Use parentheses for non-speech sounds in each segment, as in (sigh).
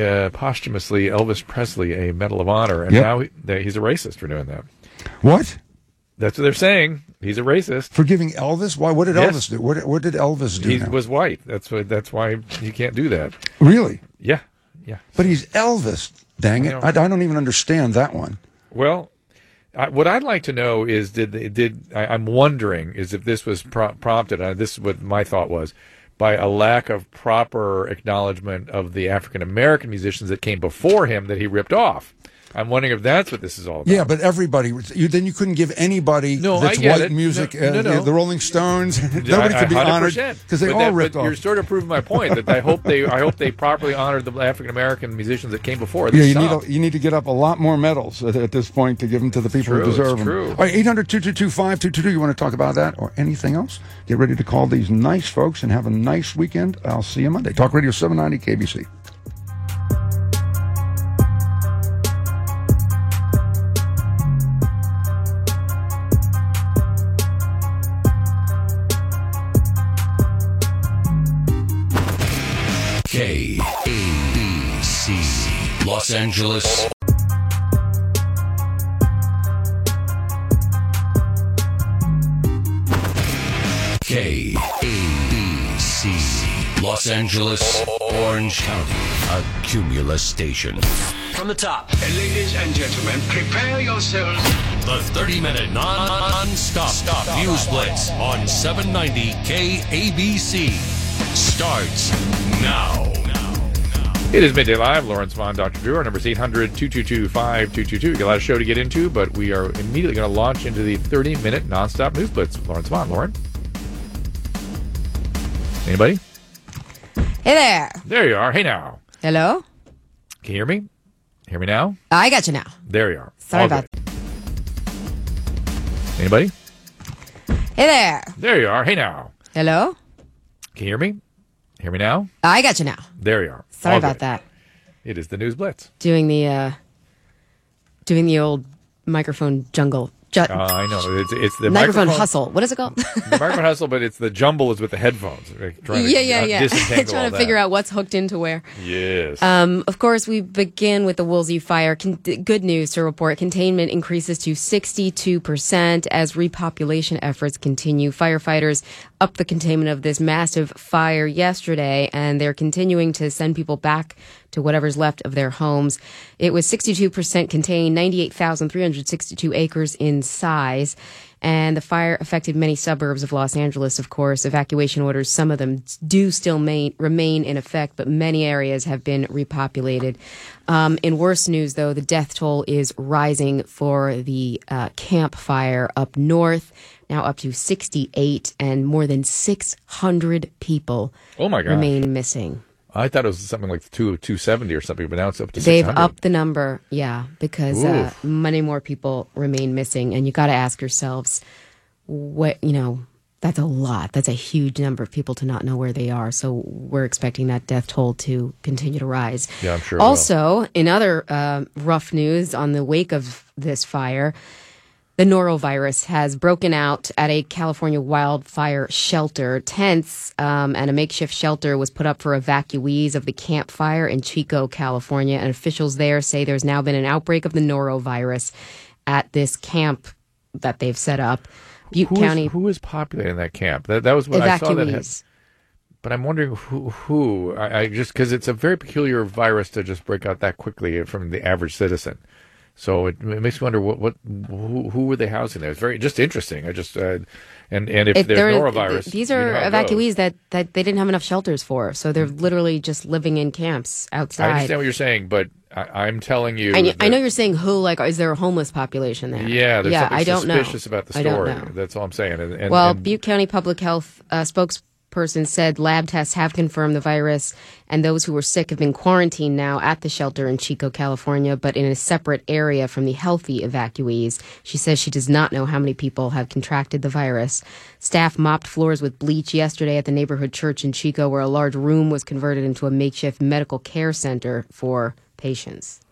uh, posthumously Elvis Presley a Medal of Honor, and Yep. now he, he's a racist for doing that. What? That's what they're saying. He's a racist. For giving Elvis? Why? What did Yes. Elvis do? What, what did Elvis do? He now? was white. That's why. That's why you can't do that. really? Yeah, yeah. But he's Elvis. Dang it! I, I don't even understand that one. Well, I, what I'd like to know is did did I, I'm wondering is if this was pro- prompted. Uh, this is what my thought was by a lack of proper acknowledgement of the African American musicians that came before him that he ripped off. I'm wondering if that's what this is all about. Yeah, but everybody. You, then you couldn't give anybody No, that's white it. music. No, no, uh, no. the Rolling Stones. (laughs) Nobody I- could be honored 100%. because they But all that- ripped but off. You're sort of proving my point that I hope they I hope they properly honored the African American musicians that came before. Yeah, you need, a, you need to get up a lot more medals at, at this point to give them to the people true, who deserve them. true. All right, 800 222 5222. You want to talk about that or anything else? Get ready to call these nice folks and have a nice weekend. I'll see you Monday. Talk Radio 790 KABC. KABC Los Angeles. KABC Los Angeles, Orange County, a Cumulus station. From the top. Ladies and gentlemen, prepare yourselves. The 30 minute non stop stop news blitz on 790 KABC starts now. It is midday live. Lauren Sivan, Dr. Drew. Our number is 800 222 5222. We got a lot of show to get into, but we are immediately going to launch into the 30 minute nonstop news blitz. with Lauren Sivan. Lauren? Anybody? Hey there. There you are. Hey now. Hello? Can you hear me? Hear me now? I got you now. There you are. Sorry All about good. Anybody? Hey there. There you are. Hey now. Hello? Can you hear me? Hear me now? I got you now. There you are. Sorry All about good. that. It is the news blitz. Doing the uh doing the old microphone jungle. Ju- Uh, I know. It's, it's the microphone, hustle. What is it called? (laughs) the microphone hustle, but it's the jumble is with the headphones. Like, trying to, yeah, yeah, uh, yeah. (laughs) Trying to figure out what's hooked into where. Yes. Um, of course, we begin with the Woolsey fire. Con- good news to report. Containment increases to 62% as repopulation efforts continue. Firefighters upped the containment of this massive fire yesterday, and they're continuing to send people back to whatever's left of their homes. It was 62% contained, 98,362 acres in size. And the fire affected many suburbs of Los Angeles, of course. Evacuation orders, some of them do still main, remain in effect, but many areas have been repopulated. Um, in worse news, though, the death toll is rising for the uh, Camp Fire up north, now up to 68, and more than 600 people oh my god! remain missing. I thought it was something like two two seventy or something, but now it's up to They've 600. upped the number, yeah, because uh, many more people remain missing, and you got to ask yourselves, what you know, that's a lot. That's a huge number of people to not know where they are. So we're expecting that death toll to continue to rise. Yeah, I'm sure. Also, in other uh, rough news, on the wake of this fire. The norovirus has broken out at a California wildfire shelter. Tents um, and a makeshift shelter was put up for evacuees of the campfire in Chico, California. And officials there say there's now been an outbreak of the norovirus at this camp that they've set up. Butte Who is- County who is populating that camp? That that was what I saw that. Had, evacuees. but I'm wondering who who I, I just because it's a very peculiar virus to just break out that quickly from the average citizen. So it, it makes me wonder what what who, who were they housing there? It's very just interesting. I just uh, and and if, If there's they're- norovirus, these you are know it goes. evacuees that, that they didn't have enough shelters for. So they're literally just living in camps outside. I understand what you're saying, but I, I'm telling you, I, kn- I know you're saying who, like, is there a homeless population there? Yeah, there's yeah, something I don't know. suspicious about the I don't story. know. That's all I'm saying. And, and, Well, and- Butte County Public Health uh, spokesperson said lab tests have confirmed the virus, and those who were sick have been quarantined now at the shelter in Chico, California, but in a separate area from the healthy evacuees. She says she does not know how many people have contracted the virus. Staff mopped floors with bleach yesterday at the neighborhood church in Chico, where a large room was converted into a makeshift medical care center for patients.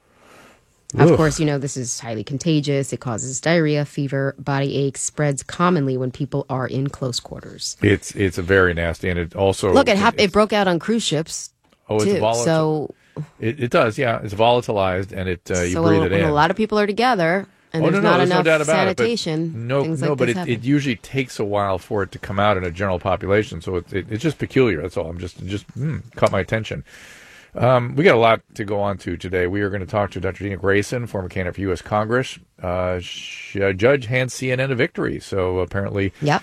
Of Oof. course, you know, this is highly contagious. It causes diarrhea, fever, body aches, spreads commonly when people are in close quarters. it's it's a very nasty, and it also Look, it hap- it broke out on cruise ships Oh, it's too. volatile. So It, it does, yeah. It's volatilized, and it uh, you so breathe when it in. a lot of people are together and Oh, there's no, no, not no enough about sanitation, it. No, no, like but it, it usually takes a while for it to come out in a general population. So it, it, it's just peculiar. That's all. I'm just just mm, caught my attention. Um, we got a lot to go on to today. We are going to talk to Dr. Dena Grayson, former candidate for U.S. Congress. Uh, uh, judge hands CNN a victory. So apparently, Yep.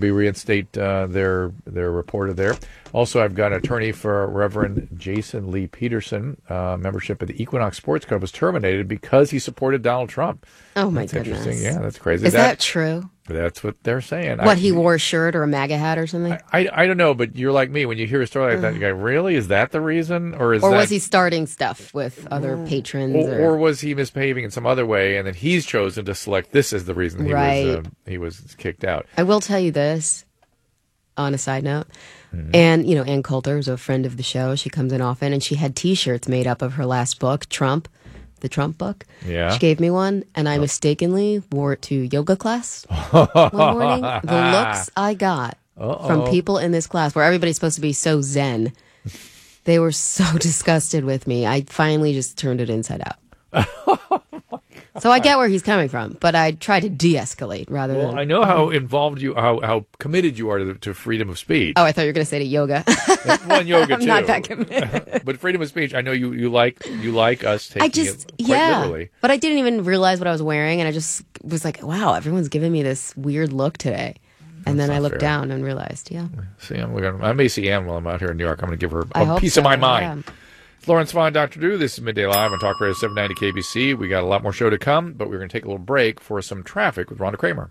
be reinstate uh, their their reporter there. Also, I've got an attorney for Reverend Jesse Lee Peterson. Uh, membership of the Equinox Sports Club was terminated because he supported Donald Trump. oh my That's goodness. interesting. Yeah, that's crazy. Is that, true? That's what they're saying. What I, he wore a shirt or a MAGA hat or something? I, I don't know, but you're like me. When you hear a story like that, you go, "Really? Is that the reason, or is or that, was he starting stuff with other patrons? or, Or, or was he misbehaving in some other way, and then he's chosen to select this as the reason he Right. was uh, he was kicked out? I will tell you this on a side note. Mm-hmm. And, you know, Ann Coulter is a friend of the show. She comes in often and she had t shirts made up of her last book, Trump, the Trump book. Yeah. She gave me one and Oh. I mistakenly wore it to yoga class (laughs) one morning. The looks I got from people in this class where everybody's supposed to be so zen. (laughs) They were so (laughs) disgusted with me. I finally just turned it inside out. So I get where he's coming from, but I try to de-escalate rather Well, than. I know how involved you, how how committed you are to, to freedom of speech. Oh, I thought you were going to say to yoga. One yoga (laughs) I'm too. not that committed. (laughs) but freedom of speech, I know you you like you like us taking I just, it quite yeah. literally. But I didn't even realize what I was wearing, and I just was like, wow, everyone's giving me this weird look today. And then I looked fair. down and realized, yeah. See, I'm. I may see Ann while I'm out here in New York. I'm going to give her a piece so, of my mind. yeah. Lauren Sivan, Dr. Drew. This is Midday Live on Talk Radio 790 KABC. We got a lot more show to come, but we're going to take a little break for some traffic with Rhonda Kramer.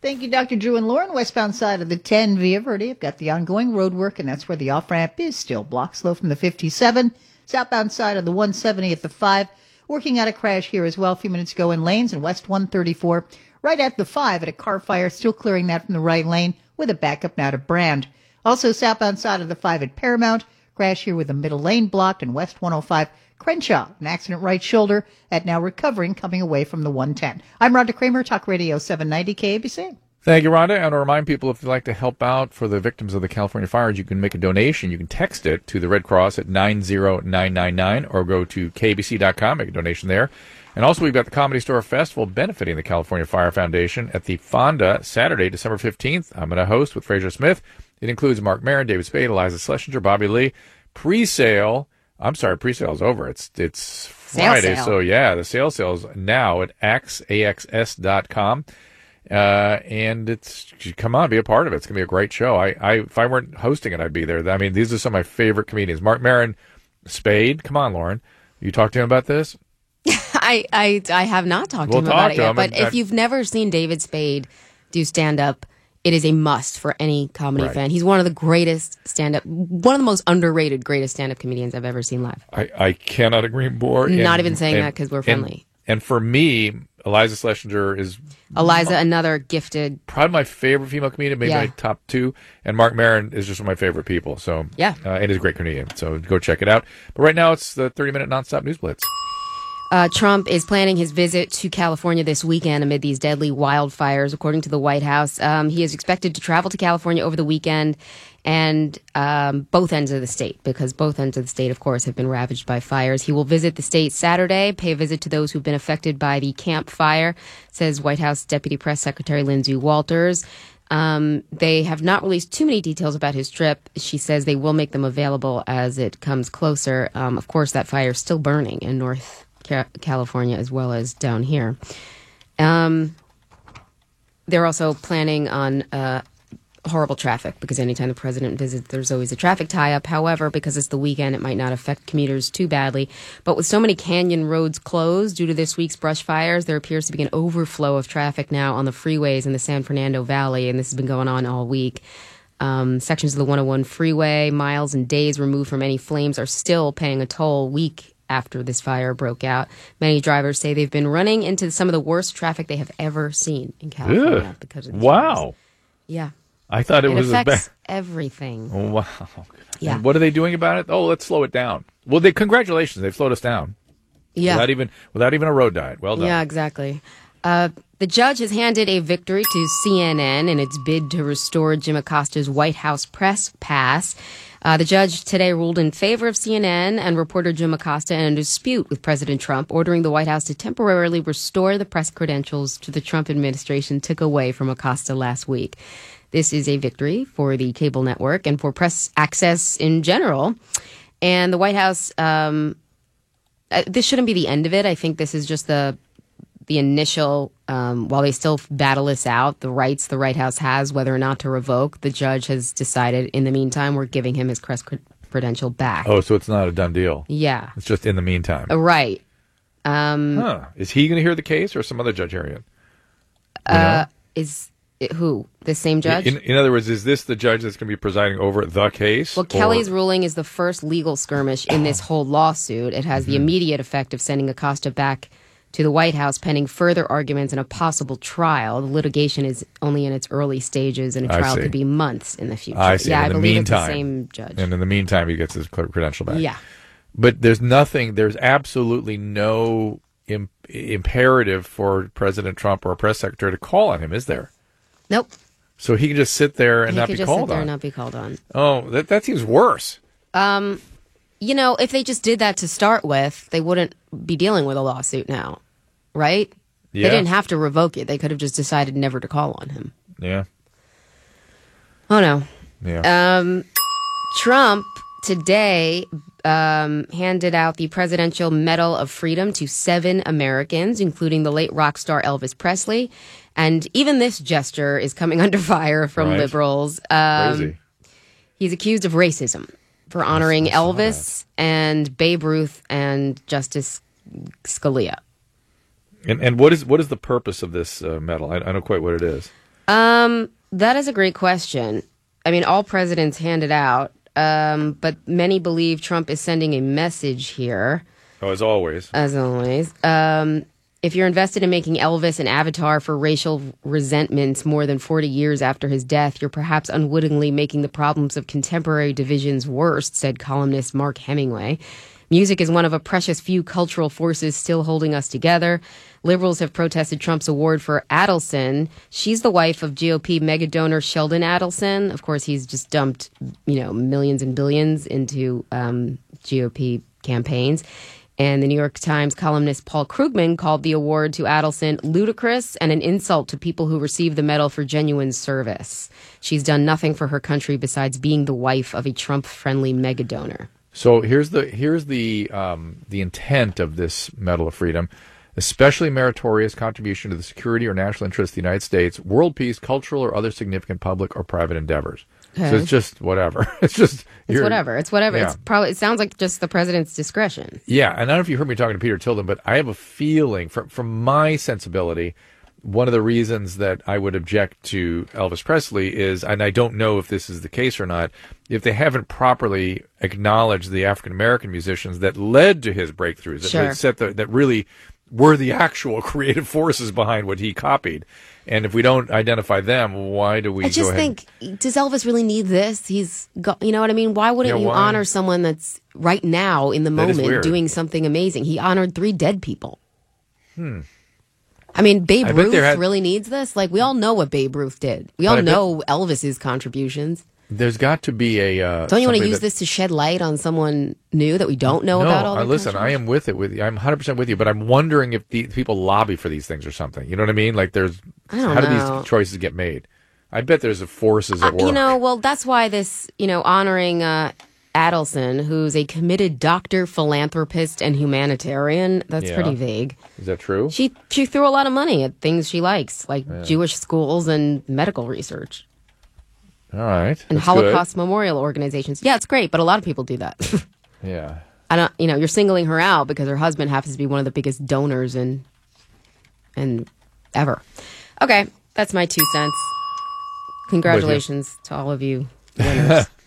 Thank you, Dr. Drew and Lauren. Westbound side of the 10 Via Verde. I've got the ongoing road work, and that's where the off ramp is still blocked slow from the 57. Southbound side of the 170 at the 5. Working out a crash here as well a few minutes ago in lanes and West 134. Right at the 5 at a car fire, still clearing that from the right lane with a backup now to Brand. Also, southbound side of the 5 at Paramount. Crash here with the middle lane blocked and West 105 Crenshaw. An accident right shoulder at now recovering coming away from the 110. I'm Rhonda Kramer, Talk Radio 790 KABC. Thank you, Rhonda. And to remind people, if you'd like to help out for the victims of the California fires, you can make a donation. You can text it to the Red Cross at 90999 or go to kabc.com, make a donation there. And also, we've got the Comedy Store Festival benefiting the California Fire Foundation at the Fonda Saturday, December 15th. I'm going to host with Frazer Smith. It includes Marc Maron, David Spade, Iliza Shlesinger, Bobby Lee. Pre-sale. I'm sorry, pre-sale is over. It's it's Friday, sale. so yeah, the sale sales now at xaxs.com. Uh, and it's come on, be a part of it. It's gonna be a great show. I, I if I weren't hosting it, I'd be there. I mean, these are some of my favorite comedians. Marc Maron, Spade. Come on, Lauren. You talked to him about this? (laughs) I, I, I have not talked We'll to him talk about it to yet. him But and- if and- you've never seen David Spade do stand up, it is a must for any comedy Right. fan. He's one of the greatest stand up, one of the most underrated, greatest stand up comedians I've ever seen live. I, I cannot agree more. Not And- even saying and- that 'cause we're friendly. And, for me, Iliza Shlesinger is Iliza, another gifted. probably my favorite female comedian, maybe Yeah. my top two. And Marc Maron is just one of my favorite people. So Yeah. uh, and he's a great comedian. So go check it out. But right now, it's the 30 minute nonstop news blitz. Uh, Trump is planning his visit to California this weekend amid these deadly wildfires, according to the White House. Um, he is expected to travel to California over the weekend and um, both ends of the state, because both ends of the state, of course, have been ravaged by fires. He will visit the state Saturday, pay a visit to those who've been affected by the Camp Fire, says White House Deputy Press Secretary Lindsay Walters. Um, they have not released too many details about his trip. She says they will make them available as it comes closer. Um, of course, that fire is still burning in North California as well as down here. Um, they're also planning on uh, horrible traffic because anytime the president visits, there's always a traffic tie up. However, because it's the weekend, it might not affect commuters too badly. But with so many canyon roads closed due to this week's brush fires, there appears to be an overflow of traffic now on the freeways in the San Fernando Valley, and this has been going on all week. Um, sections of the 101 freeway, miles and days removed from any flames, are still paying a toll week after this fire broke out. Many drivers say they've been running into some of the worst traffic they have ever seen in California Ugh. because of these fires. Wow. Yeah. I thought it, It was affects everything. Wow. (laughs) Yeah. And what are they doing about it? Oh, let's slow it down. Well, they congratulations, they've slowed us down Yeah. without even without even a road diet. Well done. Yeah, exactly. Uh, The judge has handed a victory to CNN in its bid to restore Jim Acosta's White House press pass. Uh, the judge today ruled in favor of CNN and reporter Jim Acosta in a dispute with President Trump, ordering the White House to temporarily restore the press credentials to the Trump administration took away from Acosta last week. This is a victory for the cable network and for press access in general. And the White House, um, uh, this shouldn't be the end of it. I think this is just the the initial, um, while they still battle this out, the rights the White House has, whether or not to revoke, the judge has decided in the meantime, we're giving him his press credential back. Oh, so it's not a done deal. Yeah. It's just in the meantime. Uh, Right. Um, Huh. Is he going to hear the case or some other judge hearing it? You uh, is it who? The same judge? In, in other words, is this the judge that's going to be presiding over the case? Well, or- Kelly's ruling is the first legal skirmish in this whole lawsuit. It has the Mm-hmm. immediate effect of sending Acosta back to the White House pending further arguments and a possible trial. The litigation is only in its early stages, and a trial could be months in the future. I see. Yeah, in I the believe meantime, it's the same judge. And in the meantime, he gets his credential back. Yeah. But there's nothing. There's absolutely no Im- imperative for President Trump or a press secretary to call on him, is there? Nope. So he can just sit there and he not could be just sit called there on. and not be called on. Oh, that that seems worse. Um, you know, if they just did that to start with, they wouldn't be dealing with a lawsuit now, right? Yeah. They didn't have to revoke it. They could have just decided never to call on him. Yeah. Oh no. Yeah. Um, Trump today um, handed out the Presidential Medal of Freedom to seven Americans, including the late rock star Elvis Presley. And even this gesture is coming (laughs) under fire from Right. liberals. Um, Crazy. He's accused of racism for honoring Elvis and Babe Ruth and Justice Scalia. And and what is what is the purpose of this uh, medal? I, I don't know quite what it is. Um, that is a great question. I mean, all presidents hand it out, um, but many believe Trump is sending a message here, Oh, as always. as always. Um, if you're invested in making Elvis an avatar for racial resentments more than 40 years after his death, you're perhaps unwittingly making the problems of contemporary divisions worse, said columnist Mark Hemingway. Music is one of a precious few cultural forces still holding us together. Liberals have protested Trump's award for Adelson. She's the wife of GOP mega donor Sheldon Adelson. Of course, he's just dumped, you know, millions and billions into um, GOP campaigns. And the New York Times columnist Paul Krugman called the award to Adelson ludicrous and an insult to people who receive the medal for genuine service. She's done nothing for her country besides being the wife of a Trump friendly mega donor. So here's the here's the um, the intent of this Medal of Freedom, especially meritorious contribution to the security or national interest of the United States, world peace, cultural or other significant public or private endeavors. So it's just whatever. (laughs) It's just It's whatever. It's whatever. Yeah. It's probably. It sounds like just the president's discretion. Yeah, and I don't know if you heard me talking to Peter Tilden, but I have a feeling from from my sensibility, one of the reasons that I would object to Elvis Presley is, and I don't know if this is the case or not, if they haven't properly acknowledged the African American musicians that led to his breakthroughs, that, Sure. set the, that really were the (laughs) actual creative forces behind what he copied. And if we don't identify them, why do we I just think, does Elvis really need this? He's got, you know what I mean? Why wouldn't Yeah, you why? honor someone that's right now in the moment doing something amazing? He honored three dead people. Hmm. I mean, Babe I Ruth had- really needs this. Like we all know what Babe Ruth did. We all I bet- know Elvis's contributions. There's got to be a. Uh, Don't you want to use that- this to shed light on someone new that we don't know no, about? All the listen. I am with it. With you. I'm 100 percent with you. But I'm wondering if the people lobby for these things or something. You know what I mean? Like, there's I don't how do these choices get made? I bet there's a forces at Uh, work. You know, well, that's why this, you know, honoring uh, Adelson, who's a committed doctor, philanthropist, and humanitarian. That's Yeah. pretty vague. is that true? She she threw a lot of money at things she likes, like Jewish schools and medical research All right. and Holocaust memorial organizations. Yeah, it's great, but a lot of people do that. (laughs) Yeah. I don't, you know, you're singling her out because her husband happens to be one of the biggest donors in and ever. Okay, that's my two cents. Congratulations to all of you winners. (laughs)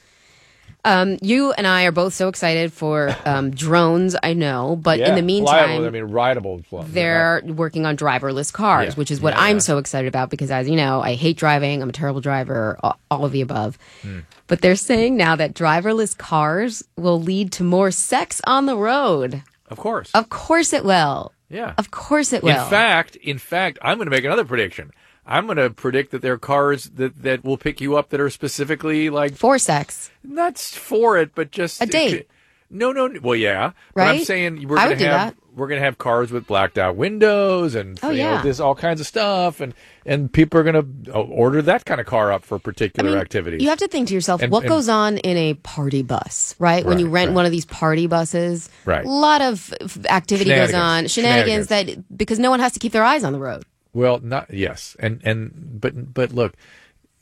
um, you and I are both so excited for um, (laughs) drones. I know, but in the meantime, I mean, rideable. they're working on driverless cars, Yeah. which is what Yeah, I'm yeah. so excited about because, as you know, I hate driving. I'm a terrible driver, all, all of the above. Hmm. But they're saying now that driverless cars will lead to more sex on the road. Of course. Of course it will. yeah. Of course it will. In fact, in fact, I'm going to make another prediction. I'm going to predict that there are cars that, that will pick you up that are specifically like for sex. not for it, but just A date. No, no. Well, yeah, But I'm saying we're going to have we're going to have cars with blacked out windows and Oh, you know, yeah. there's all kinds of stuff, and and people are going to uh, order that kind of car up for I particular mean, activities. You have to think to yourself, And- what and- goes on in a party bus, right? When you rent right. one of these party buses, Right. A lot of activity goes on, Shenanigans. shenanigans, that because no one has to keep their eyes on the road. Well, not yes, and and but but look,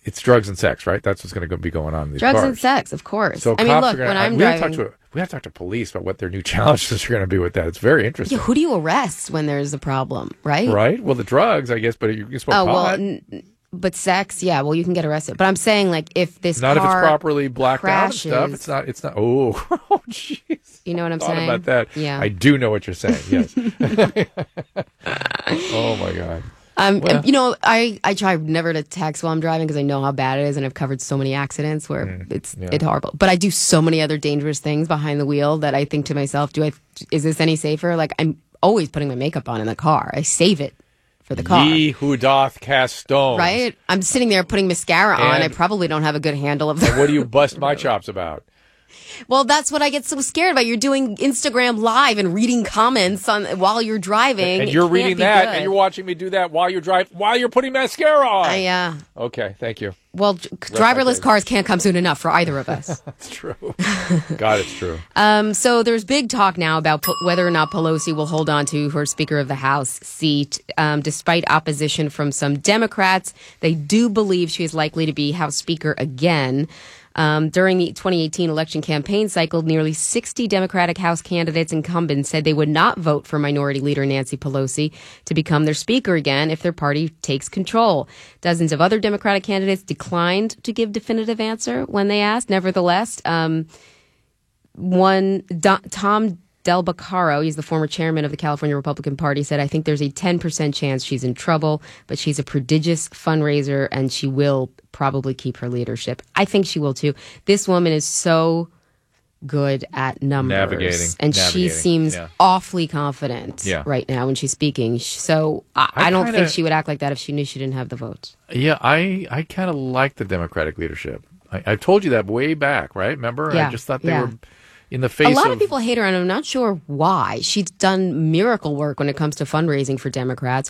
it's drugs and sex, right? That's what's going to be going on in these Drugs cars. and sex, of course. So I mean, look, gonna, when I'm we have to driving, talk to we have to talk to police about what their new (laughs) challenges are going to be with that. It's very interesting, yeah, who do you arrest when there's a problem, right? right? Well, the drugs, I guess, but you can smoke Oh well, n- but sex, yeah. Well, you can get arrested. But I'm saying, like, if this not if it's properly blacked out and stuff. It's not. It's not. Oh, (laughs) oh, jeez. You know what I'm saying? about that. Yeah. I do know what you're saying. Yes. (laughs) oh my god. Um, Well- you know, I, I try never to text while I'm driving because I know how bad it is, and I've covered so many accidents where it's Mm, yeah. it's horrible. But I do so many other dangerous things behind the wheel that I think to myself, do I is this any safer? Like I'm always putting my makeup on in the car. I save it for the car. Ye who doth cast stones. Right? I'm sitting there putting mascara on. I probably don't have a good handle of What do you (laughs) bust my chops about? Well, that's what I get so scared about. You're doing Instagram live and reading comments on while you're driving. And you're reading that, good. and you're watching me do that while you're driving, while you're putting mascara on. I, uh, Okay, thank you. well, d- driverless cars can't come soon enough for either of us. (laughs) It's true. God, it's true. (laughs) Um, so there's big talk now about po- whether or not Pelosi will hold on to her Speaker of the House seat. Um, despite opposition from some Democrats, they do believe she is likely to be House Speaker again. Um, during the 2018 election campaign cycle, nearly 60 Democratic House candidates incumbents said they would not vote for Minority Leader Nancy Pelosi to become their Speaker again if their party takes control. Dozens of other Democratic candidates declined to give definitive answer when they asked. Nevertheless, um, one Do- Tom Del Beccaro, he's the former chairman of the California Republican Party, said, I think there's a 10% chance she's in trouble, but she's a prodigious fundraiser and she will probably keep her leadership. I think she will too. This woman is so good at numbers. Navigating, And she seems yeah. awfully confident Yeah. right now when she's speaking. So I, I I, don't kinda- think she would act like that if she knew she didn't have the votes. Yeah, I I kind of like the Democratic leadership. I, I told you that way back, right? Remember? Yeah, I just thought they were in the face a lot of of people hate her, and I'm not sure why. She's done miracle work when it comes to fundraising for Democrats.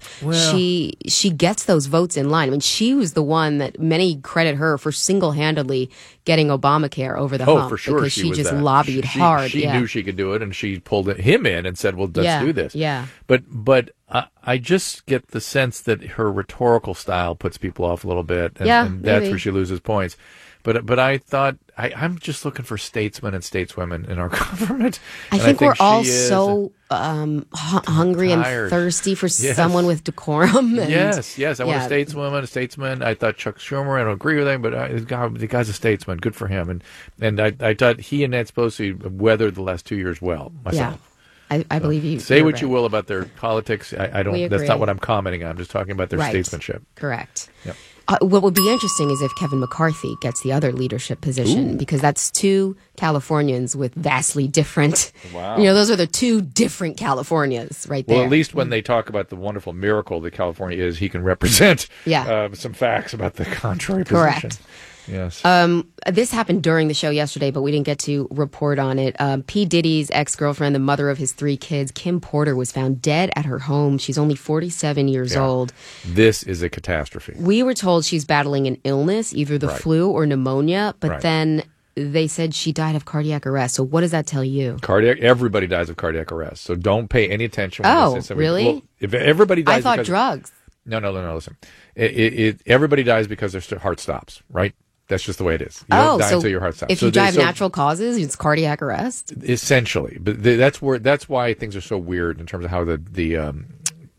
she she gets those votes in line. I mean, she was the one that many credit her for single handedly getting Obamacare over the Oh, hump for sure, because she, she, just that. lobbied She- hard. She yeah. knew she could do it, and she pulled him in and said, "Well, let's Yeah, do this." yeah. But but I, I just get the sense that her rhetorical style puts people off a little bit, and, Yeah, and that's where she loses points. But but I thought I, I'm just looking for statesmen and stateswomen in our (laughs) government. I and think, we're all so um, hu- hungry tired. and thirsty for Yes. someone with decorum. And, Yes, yes. I want a stateswoman, a statesman. I thought Chuck Schumer. I don't agree with him, but I, God, the guy's a statesman. Good for him. And and I, I thought he and Nancy Pelosi weathered the last two years well. Yeah, Myself. I, I believe you. Say what right. you will about their politics. I, I don't. That's not what I'm commenting on. I'm just talking about their Right. statesmanship. Correct. Yep. Uh, what would be interesting is if Kevin McCarthy gets the other leadership position because that's two Californians with vastly different. Wow. You know, those are the two different Californias right there. Well, at least when they talk about the wonderful miracle that California is, he can represent Yeah. uh, some facts about the contrary Correct. Yes. Um, this happened during the show yesterday, but we didn't get to report on it. Um, P. Diddy's ex girlfriend, the mother of his three kids, Kim Porter, was found dead at her home. She's only 47 years Yeah. old. this is a catastrophe. We were told she's battling an illness, either the Right. flu or pneumonia, but Right. then they said she died of cardiac arrest. So, what does that tell you? Cardiac. Everybody dies of cardiac arrest, so don't pay any attention. When Oh, they say somebody- really? Well, if everybody dies, I thought because- drugs. No, no, no, no. Listen, it, it, it, everybody dies because their heart stops. Right? That's just the way it is. You oh, don't die so until your heart stops. if So you die of so- natural causes, it's cardiac arrest. essentially, but th- that's where that's why things are so weird in terms of how the the, um,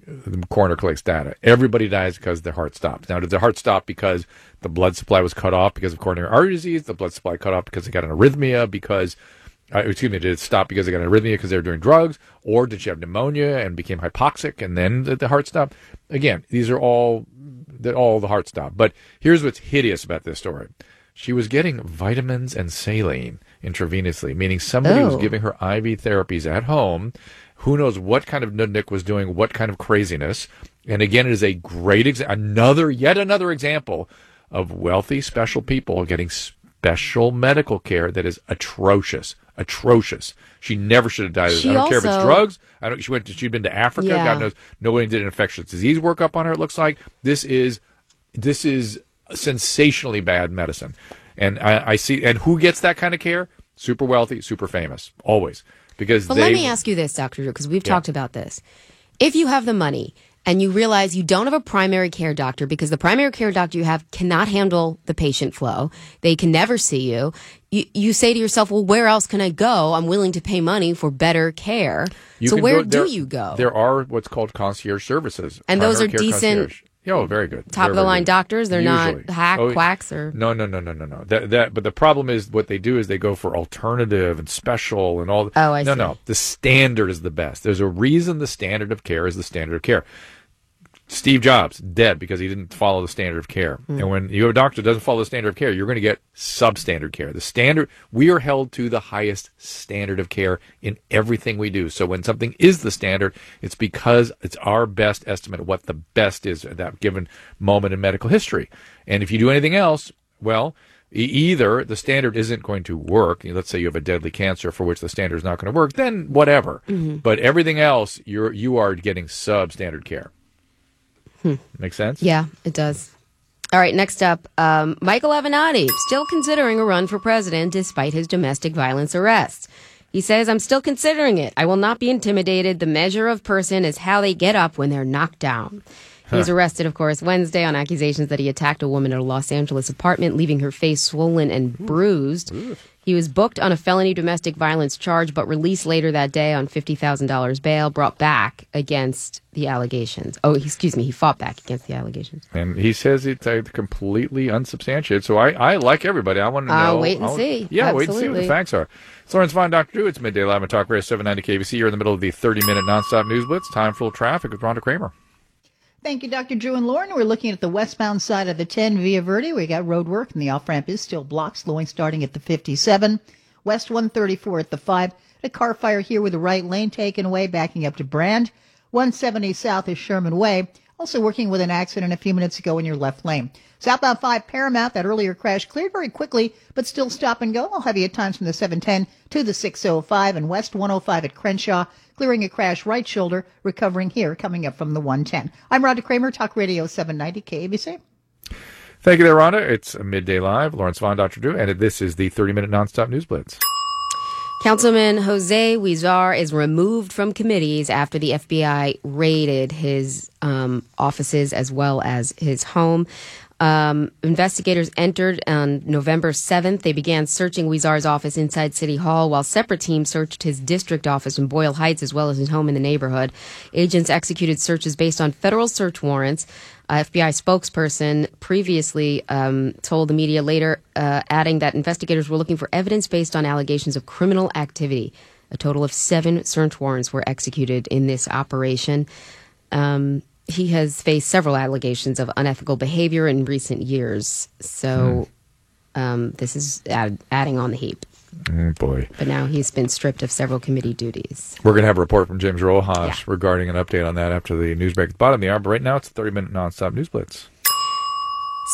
the coroner collects data. Everybody dies because their heart stops. Now, did their heart stop because the blood supply was cut off because of coronary artery disease? The blood supply cut off because they got an arrhythmia? Because uh, excuse me, did it stop because they got an arrhythmia because they were doing drugs, or did she have pneumonia and became hypoxic and then the, the heart stopped? Again, these are all that all the heart stopped. But here's what's hideous about this story. She was getting vitamins and saline intravenously, meaning somebody was Oh. giving her IV therapies at home, Who knows what kind of Nudnik was doing, what kind of craziness. And again, it is a great exa- another, yet another example of wealthy, special people getting special medical care that is atrocious, atrocious. She never should have died. She I don't care if it's drugs. I don't. She went. To, she'd been to Africa. Yeah. God knows. Nobody did an infectious disease workup on her. It looks like this is this is sensationally bad medicine, and I, I see. And who gets that kind of care? Super wealthy, super famous, always because But they. let me ask you this, Dr. Drew, because we've talked about this. If you have the money and you realize you don't have a primary care doctor because the primary care doctor you have cannot handle the patient flow, they can never see you, you, you say to yourself, well, where else can I go? I'm willing to pay money for better care. You so where go- do you go? There are what's called concierge services, And those are decent- concierge. Yeah, oh, very good. Top very, of the line good. doctors? They're not Usually. hack- Oh, quacks or- no, no, no, no, no, no. That that. But the problem is what they do is they go for alternative and special and all. Oh, I see. no, see. no. The standard is the best. There's a reason the standard of care is the standard of care. Steve Jobs dead because he didn't follow the standard of care. Hmm. And when you have a doctor doesn't follow the standard of care, you're going to get substandard care. The standard we are held to the highest standard of care in everything we do. So when something is the standard, it's because it's our best estimate of what the best is at that given moment in medical history. And if you do anything else, well, either the standard isn't going to work. Let's say you have a deadly cancer for which the standard is not going to work, then whatever. But everything else, you're you are getting substandard care. Make sense? Yeah, it does. All right, next up, um, Michael Avenatti, still considering a run for president despite his domestic violence arrests. He says, I'm still considering it. I will not be intimidated. The measure of person is how they get up when they're knocked down. He was arrested, of course, Wednesday on accusations that he attacked a woman at a Los Angeles apartment, leaving her face swollen and bruised. He was booked on a felony domestic violence charge, but released later that day on $50,000 bail, brought back against the allegations. Oh, excuse me, he fought back against the allegations. And he says it's uh, completely unsubstantiated. So I, I like everybody. I want to Uh, know. wait and I want- see. Yeah, wait and see what the facts are. It's Lauren Sivan, Dr. Drew. It's Midday Live on Talk Radio 790 KABC. You're in the middle of the 30 minute nonstop news blitz. Time for traffic with Rhonda Kramer. Thank you, Dr. Drew and Lauren. We're looking at the westbound side of the 10 Via Verde. We got road work, and the off ramp is still blocked, slowing starting at the 57. West 134 at the 5. A car fire here with the right lane taken away, backing up to Brand. 170 south is Sherman Way. Also working with an accident a few minutes ago in your left lane. Southbound 5 Paramount, that earlier crash cleared very quickly, but still stop and go. I'll have you at times from the 710 to the 605 and West 105 at Crenshaw, clearing a crash right shoulder, recovering here, coming up from the 110. I'm Rhonda Kramer, Talk Radio 790 KABC. Thank you there, Rhonda. It's Midday Live. Lauren Sivan, Dr. Drew. And this is the 30 minute nonstop news blitz. Councilman Jose Huizar is removed from committees after the FBI raided his um, offices as well as his home. Um, investigators entered on November 7th. They began searching Huizar's office inside City Hall, while separate teams searched his district office in Boyle Heights as well as his home in the neighborhood. Agents executed searches based on federal search warrants. A FBI spokesperson previously um, told the media later, uh, adding that investigators were looking for evidence based on allegations of criminal activity. A total of seven search warrants were executed in this operation. Um, he has faced several allegations of unethical behavior in recent years. So um, this is add, adding on the heap. Oh, boy. But now he's been stripped of several committee duties. We're going to have a report from James Rojas Yeah. regarding an update on that after the news break at the bottom of the hour. But right now, it's a 30 minute nonstop news blitz.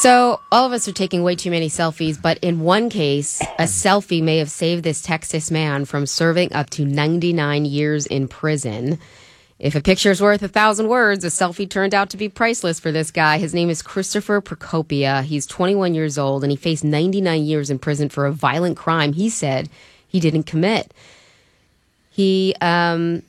So all of us are taking way too many selfies, but in one case, a selfie may have saved this Texas man from serving up to 99 years in prison. If a picture's worth a thousand words, a selfie turned out to be priceless for this guy. His name is Christopher Precopia. He's 21 years old and he faced 99 years in prison for a violent crime he said he didn't commit. He um,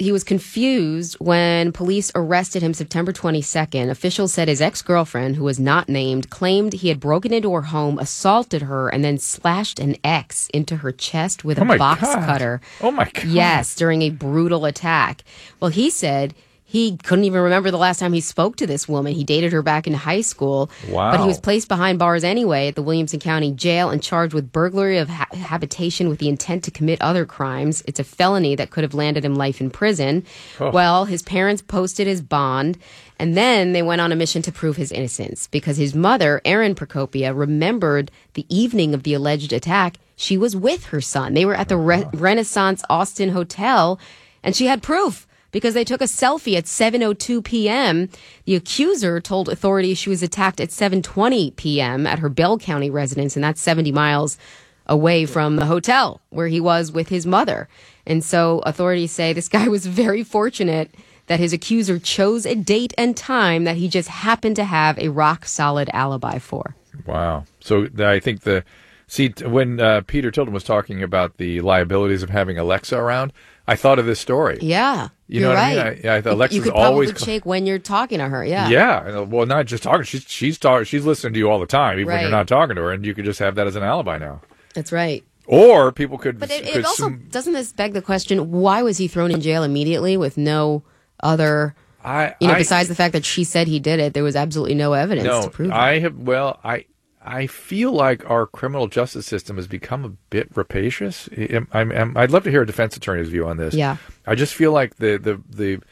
he was confused when police arrested him September 22nd. Officials said his ex girlfriend, who was not named, claimed he had broken into her home, assaulted her, and then slashed an X into her chest with oh a Oh my box God. cutter. Oh my God. Yes, during a brutal attack. Well, he said he couldn't even remember the last time he spoke to this woman. He dated her back in high school. Wow. But he was placed behind bars anyway at the Williamson County Jail and charged with burglary of ha- habitation with the intent to commit other crimes. It's a felony that could have landed him life in prison. Oh. Well, his parents posted his bond. And then they went on a mission to prove his innocence because his mother, Erin Precopia, remembered the evening of the alleged attack. She was with her son. They were at the Re- oh. Renaissance Austin Hotel and she had proof because they took a selfie at 7:02 p.m. The accuser told authorities she was attacked at 7:20 p.m. at her Bell County residence, and that's 70 miles away from the hotel where he was with his mother. And so authorities say this guy (laughs) was very fortunate that his accuser chose a date and time that he just happened to have a rock solid alibi for. Wow. So I think the see when uh, Peter Tilden was talking about the liabilities of having Alexa around, I thought of this story. Yeah. You know what I mean? I- I- Alexa's you could always shake when you're talking to her. Yeah. Yeah. Uh, well, not just talking. She's she's talk, She's listening to you all the time, even when you're not talking to her, and you could just have that as an alibi now. That's right. Or people could. But it, could it also doesn't this beg the question: Why was he thrown in jail immediately with no other? I, You know, I- besides the fact that she said he did it, there was absolutely no evidence no, to prove it. I have. Well, I I feel like our criminal justice system has become a bit rapacious. I'm- I'd love to hear a defense attorney's view on this. Yeah. I just feel like the the the.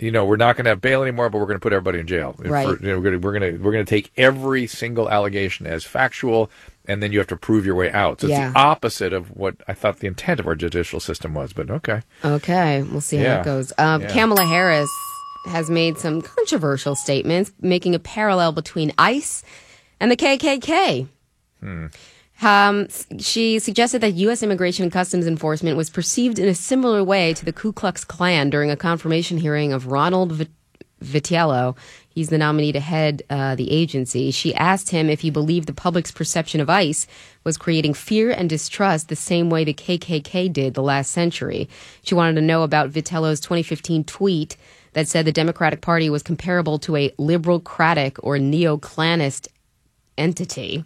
You know, we're not going to have bail anymore, but we're going to put everybody in jail. Right. For- you know, we're going to we're going to we're going to take every single allegation as factual, and then you have to prove your way out. So Yeah. it's the opposite of what I thought the intent of our judicial system was. But okay, Okay, we'll see how Yeah. it goes. Um, Yeah. Kamala Harris has made some controversial statements, making a parallel between ICE and the KKK. Um, she suggested that U.S. Immigration and Customs Enforcement was perceived in a similar way to the Ku Klux Klan during a confirmation hearing of Ronald Vit- Vitiello. He's the nominee to head uh, the agency. She asked him if he believed the public's perception of ICE was creating fear and distrust the same way the KKK did the last century. She wanted to know about Vitiello's 2015 tweet that said the Democratic Party was comparable to a liberal-cratic or neo-Klanist entity.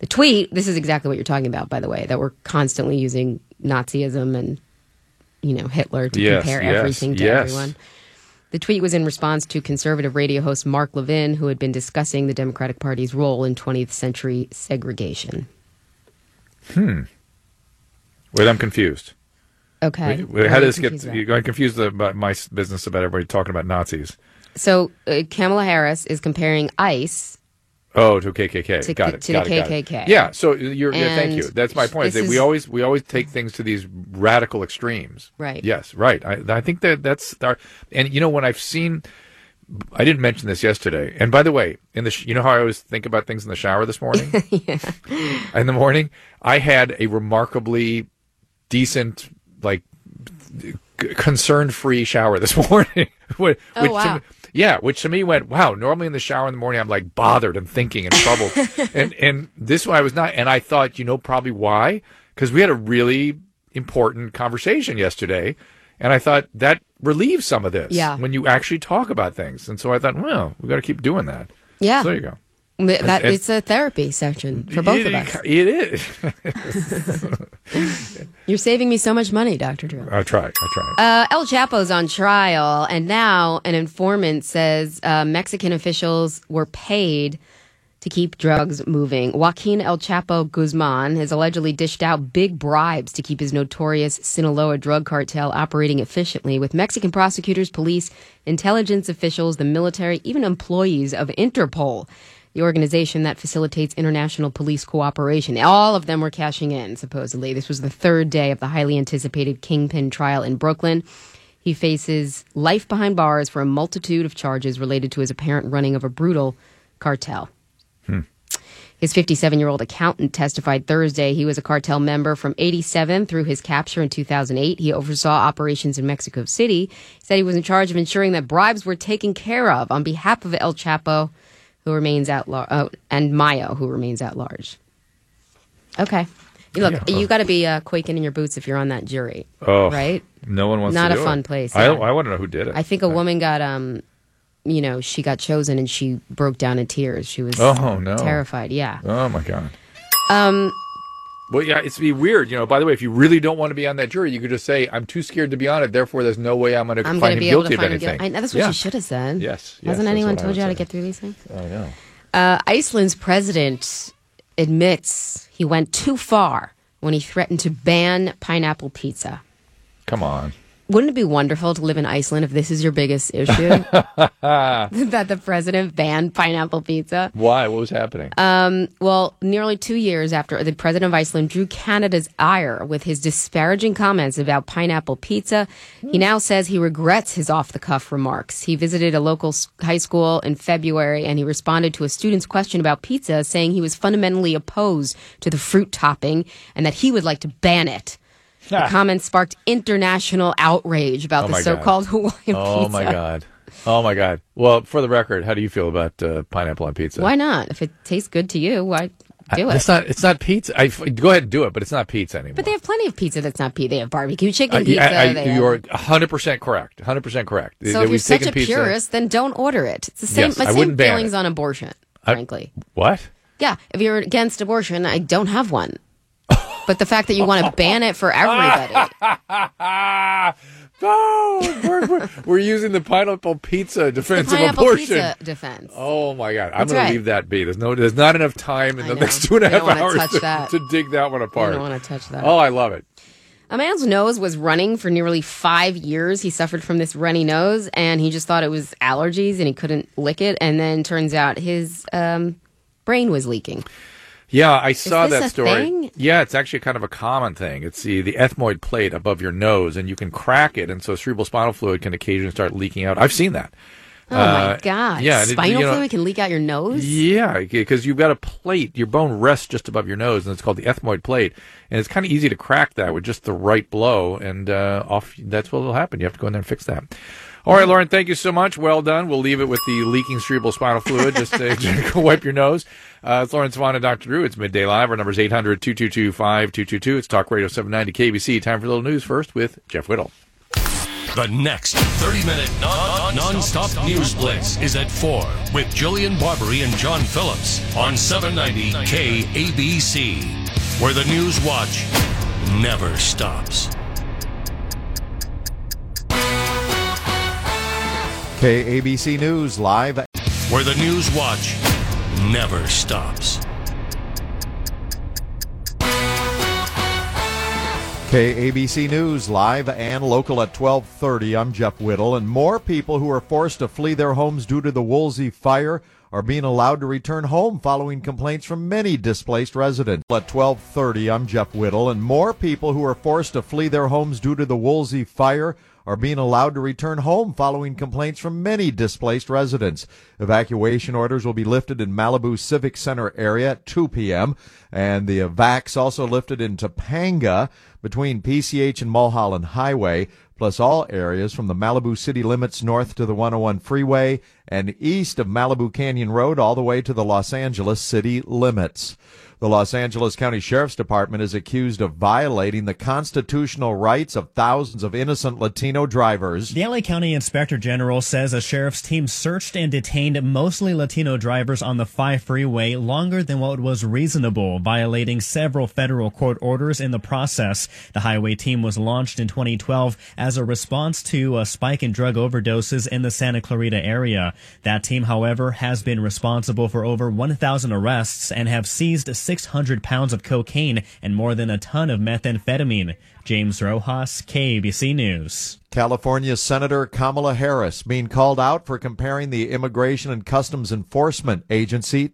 The tweet, this is exactly what you're talking about, by the way, that we're constantly using Nazism and, you know, Hitler to Yes, compare yes, everything to yes. everyone. The tweet was in response to conservative radio host Mark Levin, who had been discussing the Democratic Party's role in 20th century segregation. Hmm. Wait, I'm confused. Okay. Wait, What how did this get? confused about? You're going confused about my business about everybody talking about Nazis. So uh, Kamala Harris is comparing ICE. Oh, to KKK. To- got it. to got the it, got it. KKK. Yeah. So you're. Yeah, thank you. That's my point. Is that we always we always take things to these radical extremes. Right. Yes. Right. I, I think that that's our. And you know when I've seen. I didn't mention this yesterday. And by the way, in the you know how I always think about things in the shower this morning. (laughs) yeah. In the morning, I had a remarkably decent, like, concern free shower this (laughs) morning. which, Oh, which to wow. Yeah, which to me went, wow. Normally in the shower in the morning, I'm like bothered and thinking and troubled, (laughs) and and this one I was not. And I thought, you know, probably why? Because we had a really important conversation yesterday, and I thought that relieves some of this. Yeah. when you actually talk about things, and so I thought, well, we got to keep doing that. Yeah. So there you go. That, and- it's a therapy session for both it, of us. It is. (laughs) You're saving me so much money, Dr. Drew. I try. I try. Uh, El Chapo's on trial, and now an informant says uh, Mexican officials were paid to keep drugs moving. Joaquin El Chapo Guzman has allegedly dished out big bribes to keep his notorious Sinaloa drug cartel operating efficiently, with Mexican prosecutors, police, intelligence officials, the military, even employees of Interpol. The organization that facilitates international police cooperation. All of them were cashing in, supposedly. This was the third day of the highly anticipated Kingpin trial in Brooklyn. He faces life behind bars for a multitude of charges related to his apparent running of a brutal cartel. Hmm. His 57 year old accountant testified Thursday he was a cartel member from 87 through his capture in 2008. He oversaw operations in Mexico City. He said he was in charge of ensuring that bribes were taken care of on behalf of El Chapo, who remains at large, oh, and Mayo, who remains at large. Okay. Look, Yeah. you got to be uh, quaking in your boots if you're on that jury, Oh, right? No one wants Not to a fun it. place, I. I want to know who did it. I think a woman got um, you know, she got chosen and she broke down in tears. She was Oh, no. terrified. Yeah. Oh my god. Um, Well, yeah, it's be weird. You know, by the way, if you really don't want to be on that jury, you could just say, "I'm too scared to be on it. Therefore, there's no way I'm going to I'm find him to be able guilty of anything." guilty. I that's what yeah. she should have said. Yes, yes, Hasn't anyone told you how to get through these things? I know. Uh, Iceland's president admits he went too far when he threatened to ban pineapple pizza. Come on. Wouldn't it be wonderful to live in Iceland if this is your biggest issue? (laughs) (laughs) that the president banned pineapple pizza? Why? What was happening? Um, well, nearly two years after the president of Iceland drew Canada's ire with his disparaging comments about pineapple pizza, he now says he regrets his off the cuff remarks. He visited a local high school in February and he responded to a student's question about pizza, saying he was fundamentally opposed to the fruit topping and that he would like to ban it. The comments sparked international outrage about Oh the so-called Hawaiian oh pizza. Oh my god. Oh my god. Well, for the record, how do you feel about uh, pineapple on pizza? Why not? If it tastes good to you, why do it? It's not. It's not pizza. I, go ahead and do it, but it's not pizza anymore. but they have plenty of pizza that's not pizza. They have barbecue chicken Uh, pizza. I- they you're 100 percent correct. 100 percent correct. So That if you're such a pizza- purist, then don't order it. It's the same. Yes, my same feelings on abortion, frankly. What? yeah, if you're against abortion, I don't have one. But the fact that you want to ban it for everybody, no, (laughs) we're, we're, we're using the pineapple pizza defense of pineapple abortion. pizza defense. Oh my god! I'm going right. to leave that be. There's no. There's not enough time in I the know. next two and a half and a I half don't wanna hours to, to dig that one apart. I don't want to touch that. Oh, I love it. A man's nose was running for nearly five years. He suffered from this runny nose, and he just thought it was allergies, and he couldn't lick it. And then turns out his um, brain was leaking. Yeah, I saw that a story. thing? Yeah, it's actually kind of a common thing. It's the, the ethmoid plate above your nose, and you can crack it, and so cerebral spinal fluid can occasionally start leaking out. I've seen that. Oh Uh, my god! yeah, and it- spinal you know- fluid can leak out your nose. Yeah, because you've got a plate. Your bone rests just above your nose, and it's called the ethmoid plate. And it's kind of easy to crack that with just the right blow, and uh, off. That's what will happen. You have to go in there and fix that. All right, Lauren, thank you so much. Well done. We'll leave it with the leaking cerebral spinal fluid. Just (laughs) go wipe your nose. Uh, it's Lauren and Dr. Drew. It's Midday Live. Our number is 800 222 5222. It's Talk Radio 790 KABC. Time for a little news first with Jeff Whittle. The next 30 minute non- non-stop news blitz is at 4 with Jillian Barberie and John Phillips on 790 KABC, where the news watch never stops. KABC News live. Where the news watch never stops. KABC News live and local at 12:30. I'm Jeff Whittle and more people who are forced to flee their homes due to the Woolsey fire are being allowed to return home following complaints from many displaced residents. At 12:30, I'm Jeff Whittle and more people who are forced to flee their homes due to the Woolsey fire are being allowed to return home following complaints from many displaced residents. Evacuation orders will be lifted in Malibu Civic Center area at 2 p.m. and the evacs also lifted in Topanga between PCH and Mulholland Highway, plus all areas from the Malibu city limits north to the 101 freeway and east of Malibu Canyon Road all the way to the Los Angeles city limits. The Los Angeles County Sheriff's Department is accused of violating the constitutional rights of thousands of innocent Latino drivers. The LA County Inspector General says a sheriff's team searched and detained mostly Latino drivers on the 5 freeway longer than what was reasonable, violating several federal court orders in the process. The highway team was launched in 2012 as a response to a spike in drug overdoses in the Santa Clarita area. That team, however, has been responsible for over 1,000 arrests and have seized 600 pounds of cocaine and more than a ton of methamphetamine. James Rojas, KABC News. California Senator Kamala Harris being called out for comparing the Immigration and Customs Enforcement Agency